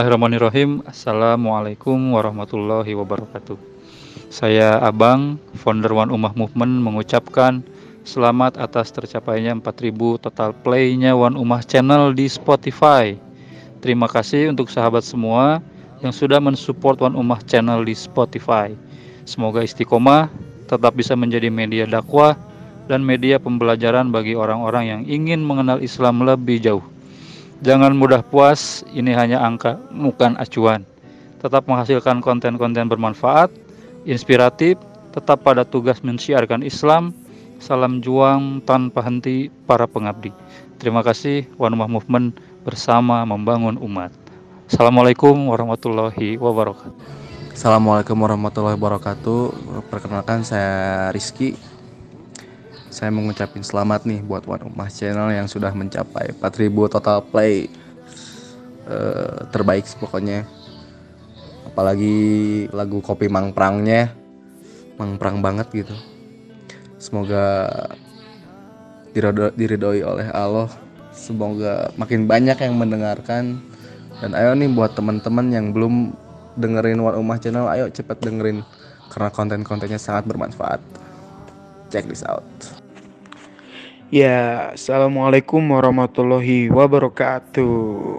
Bismillahirrahmanirrahim. Assalamualaikum warahmatullahi wabarakatuh. Saya Abang, founder One Ummah Movement mengucapkan selamat atas tercapainya 4000 total play-nya One Ummah Channel di Spotify. Terima kasih untuk sahabat semua yang sudah mensupport One Ummah Channel di Spotify. Semoga istiqomah tetap bisa menjadi media dakwah dan media pembelajaran bagi orang-orang yang ingin mengenal Islam lebih jauh. Jangan mudah puas, ini hanya angka, bukan acuan. Tetap menghasilkan konten-konten bermanfaat, inspiratif, tetap pada tugas mensiarkan Islam. Salam juang tanpa henti para pengabdi. Terima kasih Ummah Movement bersama membangun umat. Assalamualaikum warahmatullahi wabarakatuh. Assalamualaikum warahmatullahi wabarakatuh. Perkenalkan saya Rizky saya mengucapkan selamat nih buat One Ummah Channel yang sudah mencapai 4000 total play. Uh, terbaik pokoknya. Apalagi lagu kopi mangprangnya. Mangprang banget gitu. Semoga diridoi oleh Allah. Semoga makin banyak yang mendengarkan. Dan ayo nih buat teman-teman yang belum dengerin One Ummah Channel ayo cepet dengerin. Karena konten-kontennya sangat bermanfaat. Check this out Ya, Assalamualaikum warahmatullahi wabarakatuh.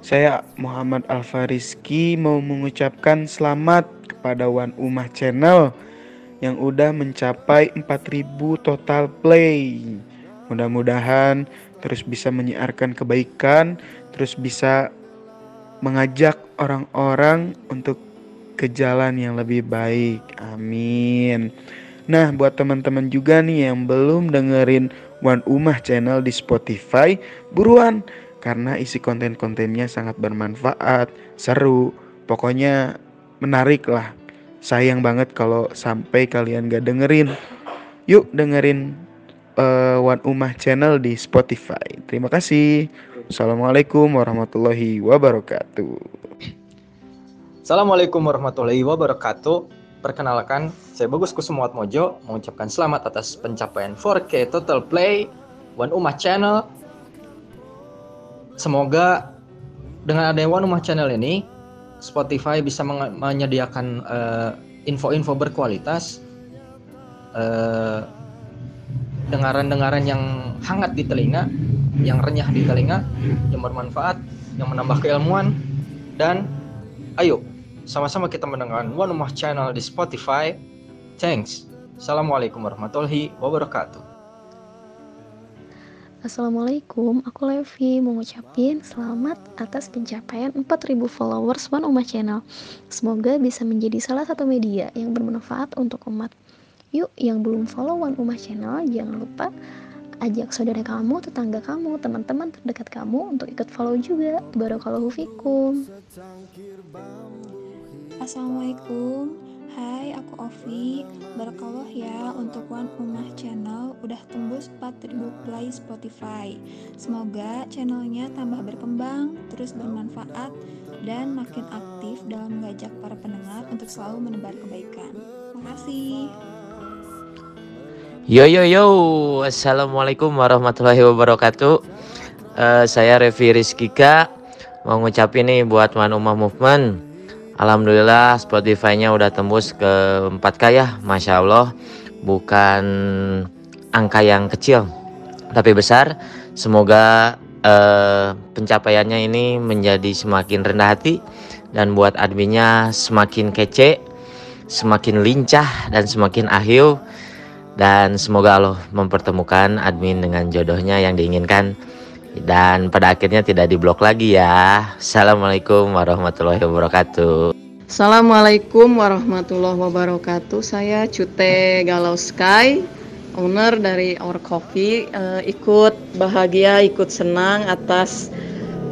Saya Muhammad Alfariski mau mengucapkan selamat kepada Wan Umah Channel yang udah mencapai 4000 total play. Mudah-mudahan terus bisa menyiarkan kebaikan, terus bisa mengajak orang-orang untuk ke jalan yang lebih baik. Amin. Nah, buat teman-teman juga nih yang belum dengerin One Umah channel di Spotify, buruan karena isi konten-kontennya sangat bermanfaat, seru, pokoknya menarik lah. Sayang banget kalau sampai kalian gak dengerin. Yuk dengerin uh, One Umah channel di Spotify. Terima kasih. Assalamualaikum warahmatullahi wabarakatuh. Assalamualaikum warahmatullahi wabarakatuh. Perkenalkan, saya Bagus Kusumawat Mojo mengucapkan selamat atas pencapaian 4K total play One Umah Channel. Semoga dengan adanya One Umah Channel ini, Spotify bisa menyediakan uh, info-info berkualitas, uh, dengaran-dengaran yang hangat di telinga, yang renyah di telinga, yang bermanfaat, yang menambah keilmuan, dan ayo sama-sama kita mendengarkan One Umah Channel di Spotify. Thanks. Assalamualaikum warahmatullahi wabarakatuh. Assalamualaikum, aku Levi mengucapkan selamat atas pencapaian 4000 followers One Umah Channel. Semoga bisa menjadi salah satu media yang bermanfaat untuk umat. Yuk, yang belum follow One Umah Channel, jangan lupa ajak saudara kamu, tetangga kamu, teman-teman terdekat kamu untuk ikut follow juga. Barakallahu fikum. Assalamualaikum. Hai aku Ovi. Barakallah ya untuk One Ummah Channel udah tembus 4000 play Spotify. Semoga channelnya tambah berkembang, terus bermanfaat dan makin aktif dalam mengajak para pendengar untuk selalu menebar kebaikan. Makasih. Yo yo yo. Assalamualaikum warahmatullahi wabarakatuh. Uh, Saya Revi Rizkika. Mau ngucapin nih buat One Ummah Movement Alhamdulillah Spotify-nya udah tembus ke 4K ya Masya Allah. Bukan angka yang kecil Tapi besar. Semoga uh, pencapaiannya ini menjadi semakin rendah hati Dan buat adminnya semakin kece Semakin lincah dan semakin ahil Dan semoga Allah mempertemukan admin dengan jodohnya yang diinginkan dan pada akhirnya tidak diblok lagi ya. Assalamualaikum warahmatullahi wabarakatuh. Assalamualaikum warahmatullahi wabarakatuh. Saya Cute Galau Sky, owner dari Our Coffee. Uh, ikut bahagia, ikut senang atas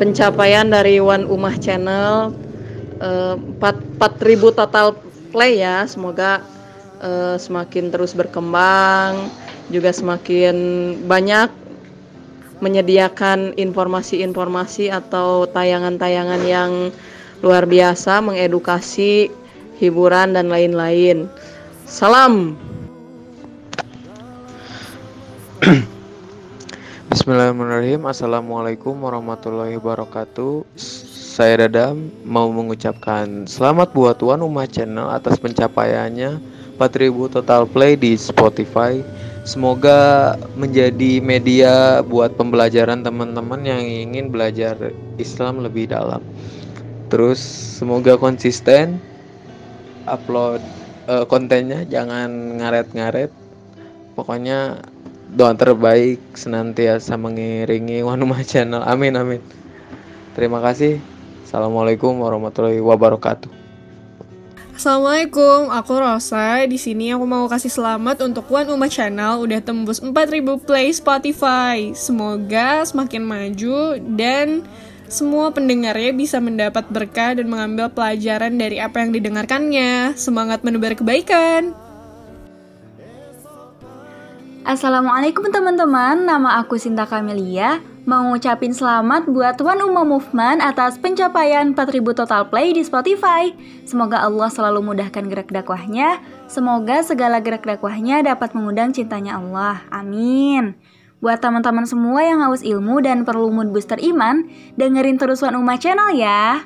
pencapaian dari One Umah Channel. Uh, 4, 4000 total play ya. Semoga uh, semakin terus berkembang, juga semakin banyak menyediakan informasi-informasi atau tayangan-tayangan yang luar biasa, mengedukasi, hiburan dan lain-lain. Salam. Bismillahirrahmanirrahim. Assalamualaikum warahmatullahi wabarakatuh. saya Dadam mau mengucapkan selamat buat Tuan Umah Channel atas pencapaiannya 4000 total play di Spotify. Semoga menjadi media buat pembelajaran teman-teman yang ingin belajar Islam lebih dalam. Terus semoga konsisten upload uh, kontennya, jangan ngaret-ngaret. Pokoknya doa terbaik senantiasa mengiringi Wanuma Channel. Amin amin. Terima kasih. Assalamualaikum warahmatullahi wabarakatuh. Assalamualaikum, aku Rosa. Di sini aku mau kasih selamat untuk One Uma Channel udah tembus 4000 play Spotify. Semoga semakin maju dan semua pendengarnya bisa mendapat berkah dan mengambil pelajaran dari apa yang didengarkannya. Semangat menebar kebaikan. Assalamualaikum teman-teman, nama aku Sinta Kamelia Mau ngucapin selamat buat Tuan Uma Movement atas pencapaian 4000 total play di Spotify. Semoga Allah selalu mudahkan gerak dakwahnya. Semoga segala gerak dakwahnya dapat mengundang cintanya Allah. Amin. Buat teman-teman semua yang haus ilmu dan perlu mood booster iman Dengerin terus Wan Uma Channel ya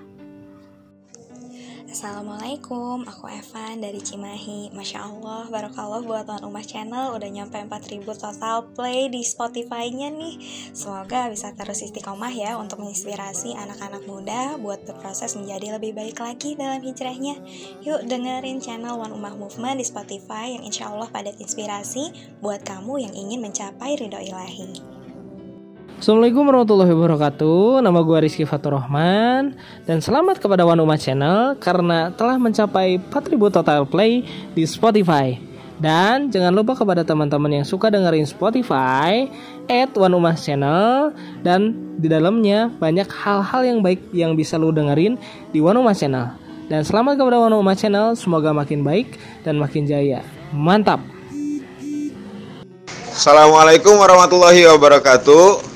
Assalamualaikum, aku Evan dari Cimahi. Masya Allah, barokallah buat Tuan Umah Channel Udah nyampe 4000 total play di Spotify-nya nih. Semoga bisa terus istiqomah ya Untuk menginspirasi anak-anak muda Buat berproses menjadi lebih baik lagi dalam hijrahnya. Yuk dengerin channel One Umah Movement di Spotify Yang insya Allah padat inspirasi Buat kamu yang ingin mencapai ridho ilahi Assalamualaikum warahmatullahi wabarakatuh. Nama gue Rizky Fatur Rahman. Dan selamat kepada Wanuma Channel Karena telah mencapai 4000 total play di Spotify. Dan jangan lupa kepada teman-teman yang suka dengerin Spotify Add Wanuma Channel. Dan di dalamnya banyak hal-hal yang baik yang bisa lo dengerin di Wanuma Channel. Dan selamat kepada Wanuma Channel Semoga makin baik dan makin jaya. Mantap! Assalamualaikum warahmatullahi wabarakatuh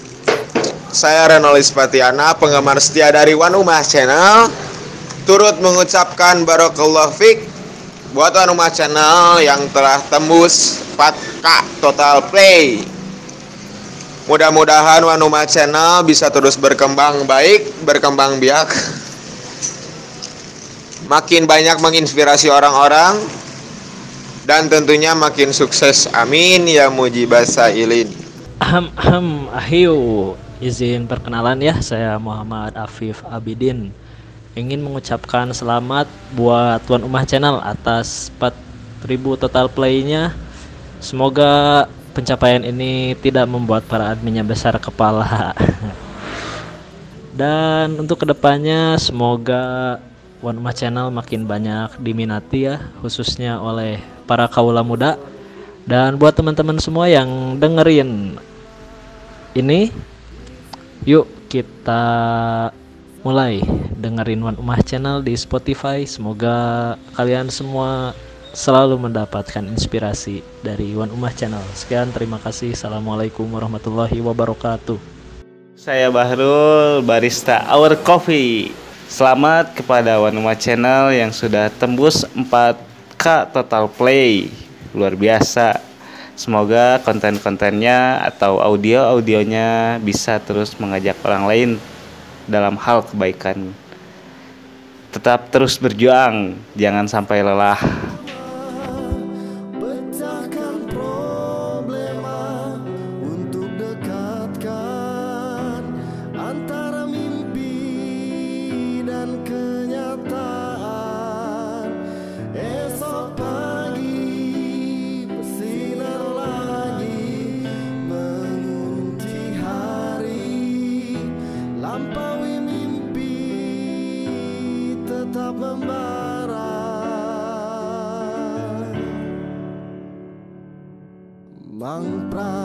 saya Renolis Patiana, penggemar setia dari One Umah Channel. Turut mengucapkan Barokallah Fik Buat One Umah Channel yang telah tembus 4K total play. Mudah-mudahan One Umah Channel bisa terus berkembang baik, berkembang biak. Makin banyak menginspirasi orang-orang Dan tentunya makin sukses. Amin ya mujibasa ilin. Ahem, ahem, ahiu izin perkenalan ya, saya Muhammad Afif Abidin. Ingin mengucapkan selamat buat Tuan Umah Channel atas 4000 total playnya. Semoga pencapaian ini tidak membuat para adminnya besar kepala. Dan untuk ke depannya semoga One Umah Channel makin banyak diminati ya, khususnya oleh para kaula muda. Dan buat teman-teman semua yang dengerin ini Yuk kita mulai dengerin One Umah Channel di Spotify. Semoga kalian semua selalu mendapatkan inspirasi dari One Umah Channel. Sekian terima kasih. Assalamualaikum warahmatullahi wabarakatuh. Saya Bahrul, barista Our Coffee. Selamat kepada One Umah Channel yang sudah tembus 4K total play. Luar biasa. Semoga konten-kontennya atau audio-audionya bisa terus mengajak orang lain dalam hal kebaikan. Tetap terus berjuang, jangan sampai lelah. mantra